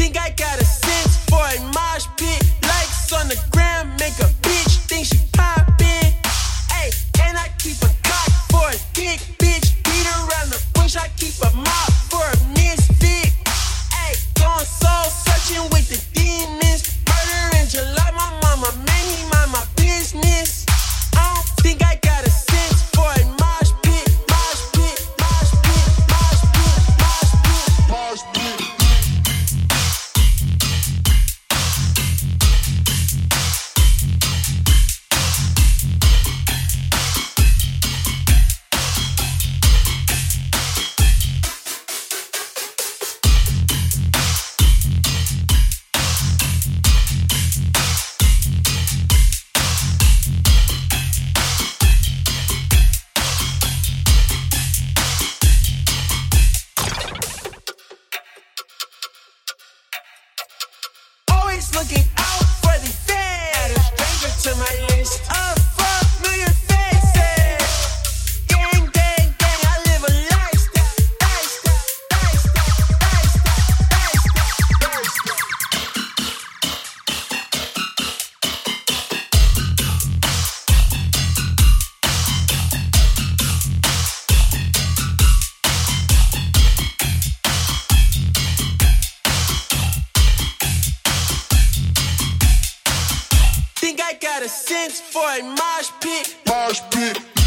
Think I got a sense for a mosh pit. Likes on the gram, make a looking out for the thing. got a sense for a mosh pit. Mosh pit.